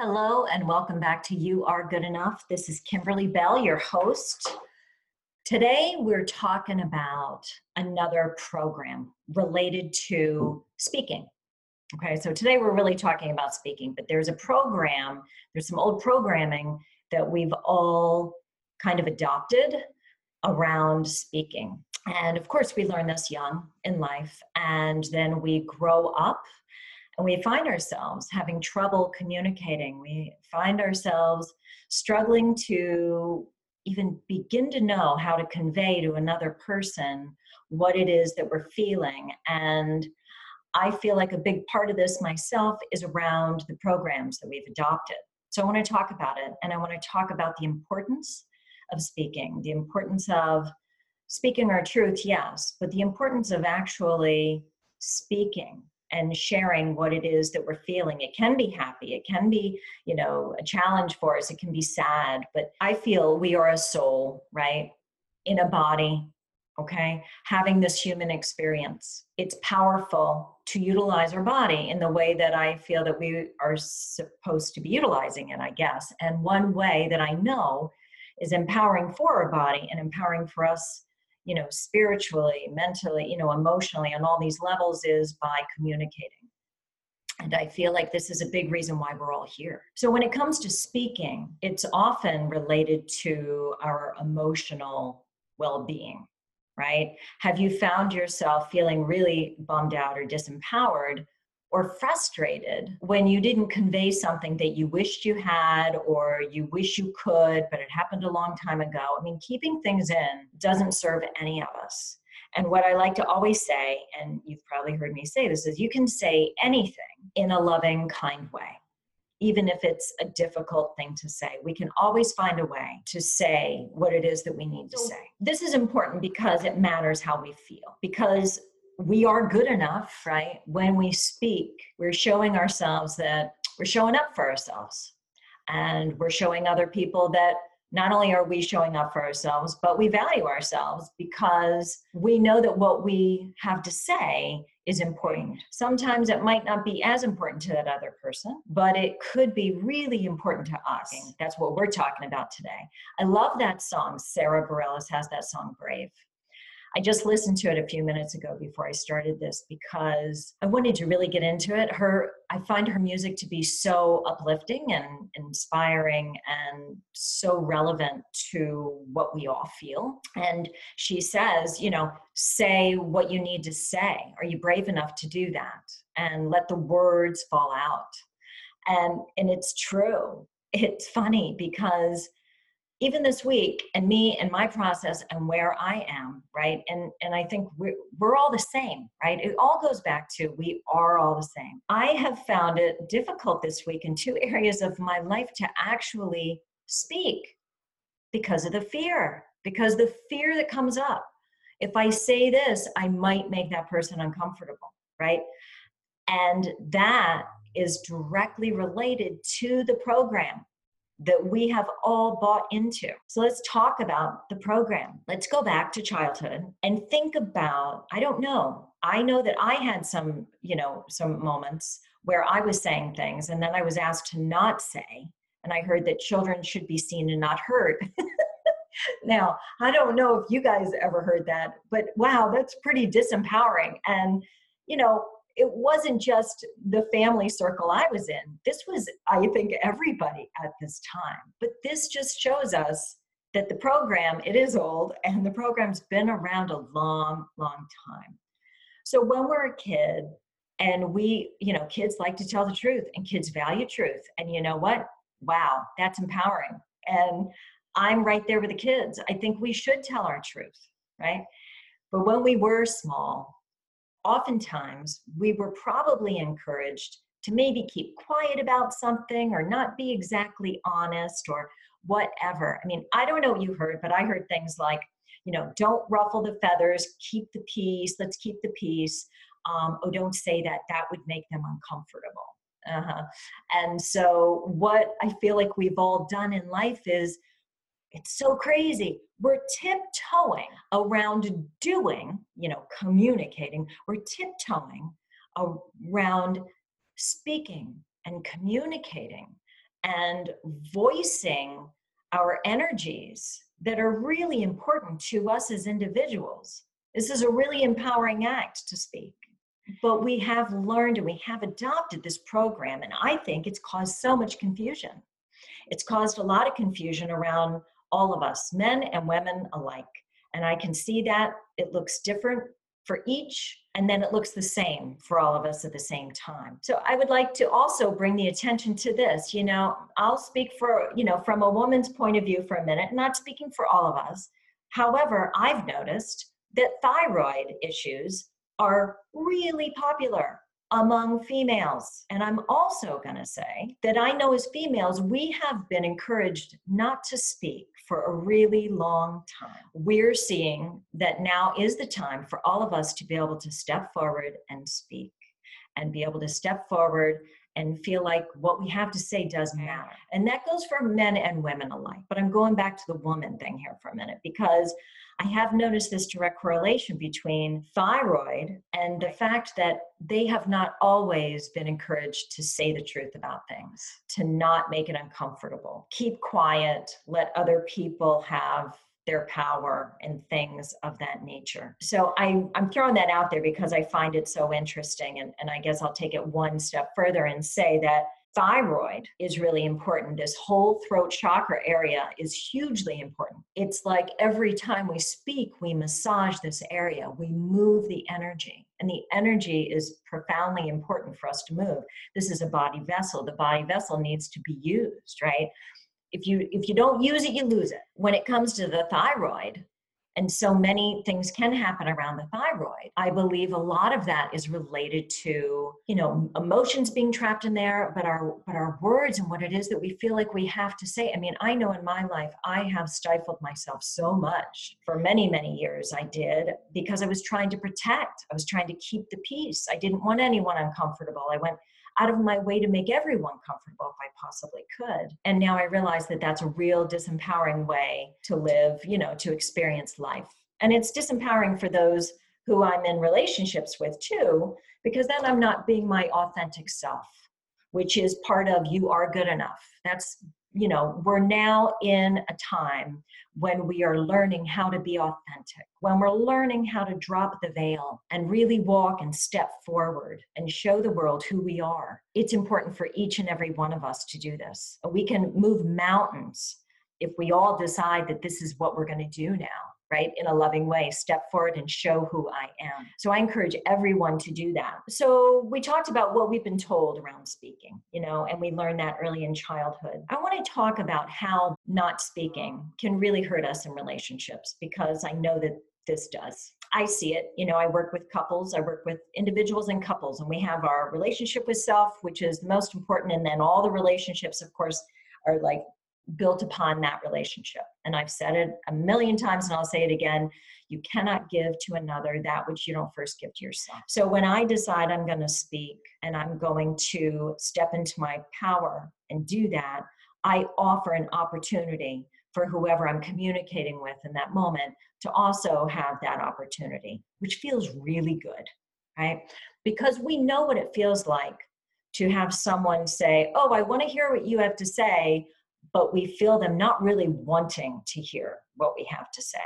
Hello, and welcome back to You Are Good Enough. This is Kimberly Bell, your host. Today, we're talking about another program related to speaking. Okay, so today we're really talking about speaking, but there's a program, there's some old programming that we've all kind of adopted around speaking. And of course, we learn this young in life, and then we grow up and we find ourselves having trouble communicating. We find ourselves struggling to even begin to know how to convey to another person what it is that we're feeling. And I feel like a big part of this myself is around the programs that we've adopted. So I want to talk about it and I want to talk about the importance of speaking, the importance of speaking our truth, yes, but the importance of actually speaking and sharing what it is that we're feeling. It can be happy, it can be, you know, a challenge for us, it can be sad, but I feel we are a soul, right? In a body, okay? Having this human experience. It's powerful to utilize our body in the way that I feel that we are supposed to be utilizing it, I guess. And one way that I know is empowering for our body and empowering for us you know spiritually mentally you know emotionally on all these levels is by communicating and I feel like this is a big reason why we're all here. So, when it comes to speaking, it's often related to our emotional well being, right? Have you found yourself feeling really bummed out or disempowered or frustrated when you didn't convey something that you wished you had or you wish you could, but it happened a long time ago. I mean, keeping things in doesn't serve any of us. And what I like to always say, and you've probably heard me say this, is you can say anything in a loving, kind way, even if it's a difficult thing to say. We can always find a way to say what it is that we need to say. This is important because it matters how we feel. Because we are good enough, right? When we speak, we're showing ourselves that we're showing up for ourselves. And we're showing other people that not only are we showing up for ourselves, but we value ourselves because we know that what we have to say is important. Sometimes it might not be as important to that other person, but it could be really important to us. That's what we're talking about today. I love that song. Sara Bareilles has that song, Brave. I just listened to it a few minutes ago before I started this because I wanted to really get into it. Her, I find her music to be so uplifting and inspiring and so relevant to what we all feel. And she says, you know, say what you need to say. Are you brave enough to do that? And let the words fall out. And and it's true. It's funny because even this week and me and my process and where i am right? And and i think we're, we're all the same right? It all goes back to we are all the same. I have found it difficult this week in two areas of my life to actually speak because of the fear because the fear that comes up. If i say this i might make that person uncomfortable right? And that is directly related to the program that we have all bought into. So let's talk about the program. Let's go back to childhood and think about, I don't know, I know that I had some, you know, some moments where I was saying things and then I was asked to not say. And I heard that children should be seen and not heard. now, I don't know if you guys ever heard that, but wow, that's pretty disempowering. And, you know, it wasn't just the family circle I was in. This was, I think, everybody at this time. But this just shows us that the program, it is old, and the program's been around a long, long time. So when we're a kid, and we, you know, kids like to tell the truth, and kids value truth. And you know what? Wow, that's empowering. And I'm right there with the kids. I think we should tell our truth, right? But when we were small, oftentimes we were probably encouraged to maybe keep quiet about something or not be exactly honest or whatever. I mean, I don't know what you heard, but I heard things like, you know, don't ruffle the feathers, keep the peace, let's keep the peace. Um, oh, don't say that, that would make them uncomfortable. Uh-huh. And so, what I feel like we've all done in life is it's so crazy. We're tiptoeing around doing, you know, communicating. We're tiptoeing around speaking and communicating and voicing our energies that are really important to us as individuals. This is a really empowering act to speak. But we have learned and we have adopted this program, and I think it's caused so much confusion. It's caused a lot of confusion around all of us, men and women alike. And I can see that it looks different for each, and then it looks the same for all of us at the same time. So I would like to also bring the attention to this. You know, I'll speak for, you know, from a woman's point of view for a minute, not speaking for all of us. However, I've noticed that thyroid issues are really popular among females. And I'm also going to say that I know as females, we have been encouraged not to speak for a really long time. We're seeing that now is the time for all of us to be able to step forward and speak and be able to step forward and feel like what we have to say does matter. And that goes for men and women alike. But I'm going back to the woman thing here for a minute because I have noticed this direct correlation between thyroid and the fact that they have not always been encouraged to say the truth about things, to not make it uncomfortable, keep quiet, let other people have their power and things of that nature. So I, I'm throwing that out there because I find it so interesting. And, and I guess I'll take it one step further and say that thyroid is really important. This whole throat chakra area is hugely important. It's like every time we speak, we massage this area, we move the energy. And the energy is profoundly important for us to move. This is a body vessel. The body vessel needs to be used, right? If you if you don't use it, you lose it. When it comes to the thyroid, and so many things can happen around the thyroid. I believe a lot of that is related to you know emotions being trapped in there but our but our words and what it is that we feel like we have to say. I mean i know in my life i have stifled myself so much. For many many years i did because i was trying to protect. I was trying to keep the peace. I didn't want anyone uncomfortable. I went out of my way to make everyone comfortable if I possibly could. And now I realize that that's a real disempowering way to live, you know, to experience life. And it's disempowering for those who I'm in relationships with too, because then I'm not being my authentic self, which is part of you are good enough. That's you know, we're now in a time when we are learning how to be authentic, when we're learning how to drop the veil and really walk and step forward and show the world who we are. It's important for each and every one of us to do this. We can move mountains if we all decide that this is what we're going to do now right in a loving way step forward and show who i am so i encourage everyone to do that so we talked about what we've been told around speaking you know and we learned that early in childhood i want to talk about how not speaking can really hurt us in relationships because i know that this does I see it. You know, I work with couples, I work with individuals and couples, and we have our relationship with self, which is the most important. And then all the relationships, of course, are like built upon that relationship. And I've said it a million times and I'll say it again. You cannot give to another that which you don't first give to yourself. So when I decide I'm going to speak and I'm going to step into my power and do that, I offer an opportunity for whoever I'm communicating with in that moment to also have that opportunity, which feels really good, right? Because we know what it feels like to have someone say, Oh, I want to hear what you have to say but we feel them not really wanting to hear what we have to say.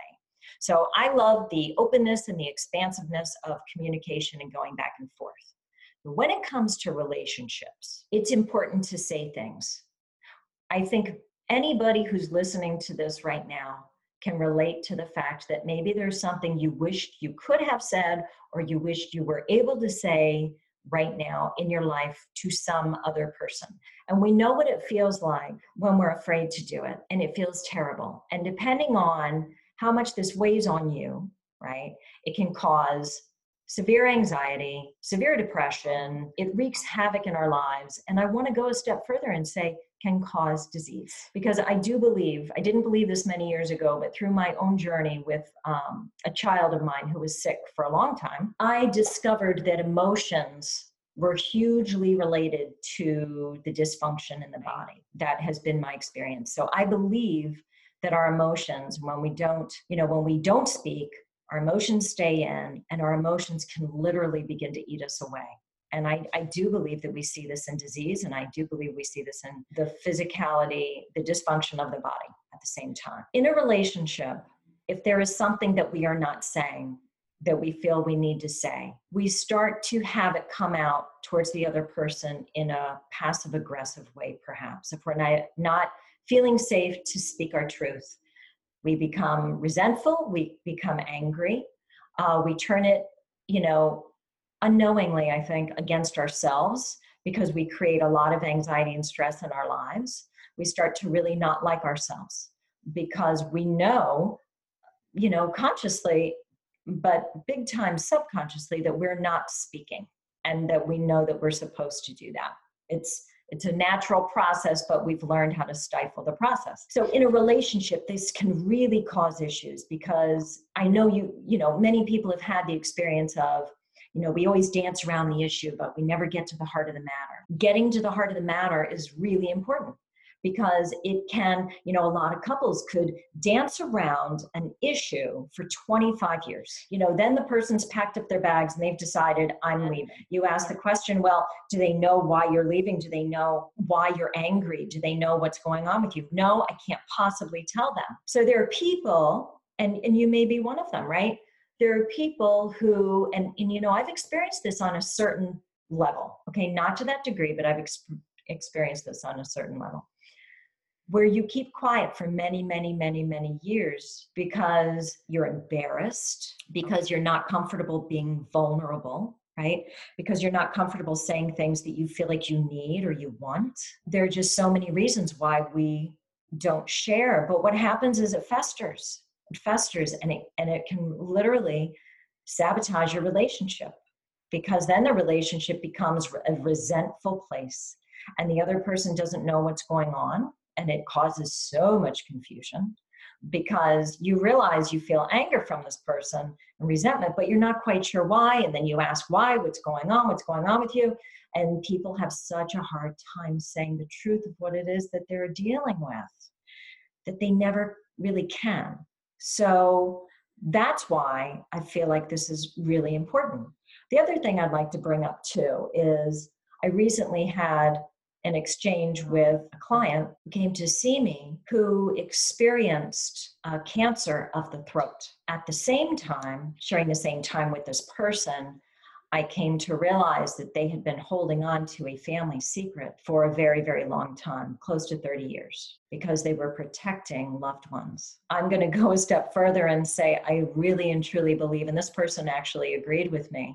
So I love the openness and the expansiveness of communication and going back and forth. When it comes to relationships, it's important to say things. I think anybody who's listening to this right now can relate to the fact that maybe there's something you wished you could have said or you wished you were able to say right now in your life to some other person. And we know what it feels like when we're afraid to do it, and it feels terrible. And depending on how much this weighs on you, right, it can cause severe anxiety, severe depression. It wreaks havoc in our lives. And I want to go a step further and say, can cause disease. Because I do believe, I didn't believe this many years ago, but through my own journey with um, a child of mine who was sick for a long time, I discovered that emotions were hugely related to the dysfunction in the body. That has been my experience. So I believe that our emotions, when we don't, you know, when we don't speak, our emotions stay in and our emotions can literally begin to eat us away And I, I do believe that we see this in disease, and I do believe we see this in the physicality, the dysfunction of the body at the same time. In a relationship, if there is something that we are not saying, that we feel we need to say, we start to have it come out towards the other person in a passive aggressive way, perhaps. If we're not, not feeling safe to speak our truth, we become resentful, we become angry, uh, we turn it, you know, unknowingly, I think, against ourselves because we create a lot of anxiety and stress in our lives. We start to really not like ourselves because we know, you know, consciously, but big time subconsciously, that we're not speaking and that we know that we're supposed to do that. It's it's a natural process, but we've learned how to stifle the process. So in a relationship, this can really cause issues because I know you, you know, many people have had the experience of, you know, we always dance around the issue, but we never get to the heart of the matter. Getting to the heart of the matter is really important because it can, you know, a lot of couples could dance around an issue for 25 years. You know, then the person's packed up their bags and they've decided, I'm leaving. You ask the question, well, do they know why you're leaving? Do they know why you're angry? Do they know what's going on with you? No, I can't possibly tell them. So there are people, and, and you may be one of them, right? There are people who, and, and you know, I've experienced this on a certain level, okay, not to that degree, but I've ex- experienced this on a certain level where you keep quiet for many, many, many, many years because you're embarrassed, because you're not comfortable being vulnerable, right? Because you're not comfortable saying things that you feel like you need or you want. There are just so many reasons why we don't share. But what happens is it festers. Festers and it and it can literally sabotage your relationship because then the relationship becomes a resentful place and the other person doesn't know what's going on and it causes so much confusion because you realize you feel anger from this person and resentment, but you're not quite sure why. And then you ask why, what's going on, what's going on with you. And people have such a hard time saying the truth of what it is that they're dealing with that they never really can. So that's why I feel like this is really important. The other thing I'd like to bring up too is I recently had an exchange with a client who came to see me who experienced uh, cancer of the throat. At the same time, sharing the same time with this person, I came to realize that they had been holding on to a family secret for a very, very long time, close to 30 years, because they were protecting loved ones. I'm going to go a step further and say, I really and truly believe, and this person actually agreed with me,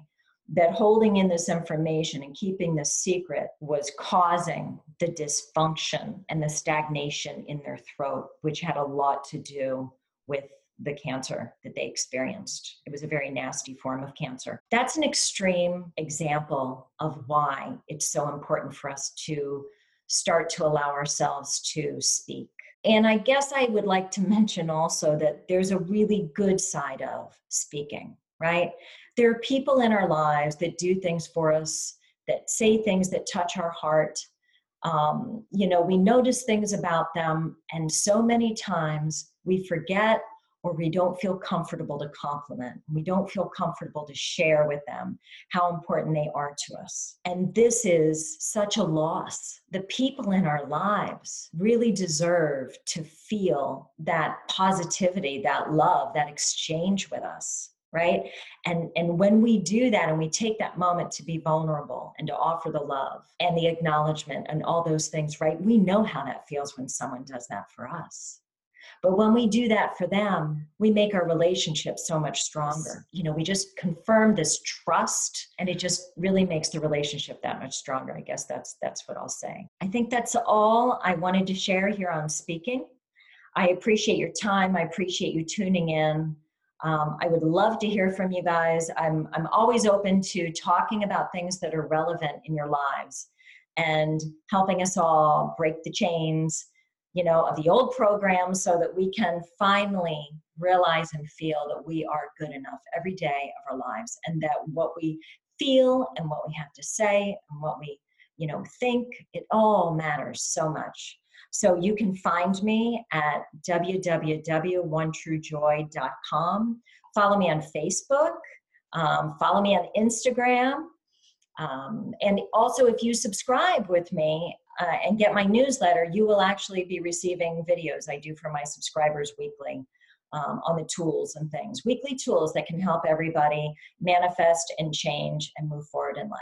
that holding in this information and keeping this secret was causing the dysfunction and the stagnation in their throat, which had a lot to do with the cancer that they experienced. It was a very nasty form of cancer. That's an extreme example of why it's so important for us to start to allow ourselves to speak. And I guess I would like to mention also that there's a really good side of speaking, right? there are people in our lives that do things for us, that say things that touch our heart. Um, you know, we notice things about them, and so many times we forget or we don't feel comfortable to compliment. We don't feel comfortable to share with them how important they are to us. And this is such a loss. The people in our lives really deserve to feel that positivity, that love, that exchange with us right and and when we do that and we take that moment to be vulnerable and to offer the love and the acknowledgement and all those things right we know how that feels when someone does that for us but when we do that for them we make our relationship so much stronger. You know we just confirm this trust and it just really makes the relationship that much stronger. I guess that's that's what i'll say. I think that's all i wanted to share here on speaking. I appreciate your time. I appreciate you tuning in. Um, I would love to hear from you guys. I'm, I'm always open to talking about things that are relevant in your lives and helping us all break the chains, you know, of the old programs so that we can finally realize and feel that we are good enough every day of our lives and that what we feel and what we have to say and what we, you know, think, it all matters so much. So you can find me at www.onetruejoy.com. Follow me on Facebook. Um, follow me on Instagram. Um, and also, if you subscribe with me uh, and get my newsletter, you will actually be receiving videos I do for my subscribers weekly um, on the tools and things. Weekly tools that can help everybody manifest and change and move forward in life.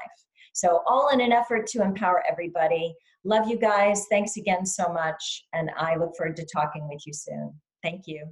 So, all in an effort to empower everybody. Love you guys. Thanks again so much. And I look forward to talking with you soon. Thank you.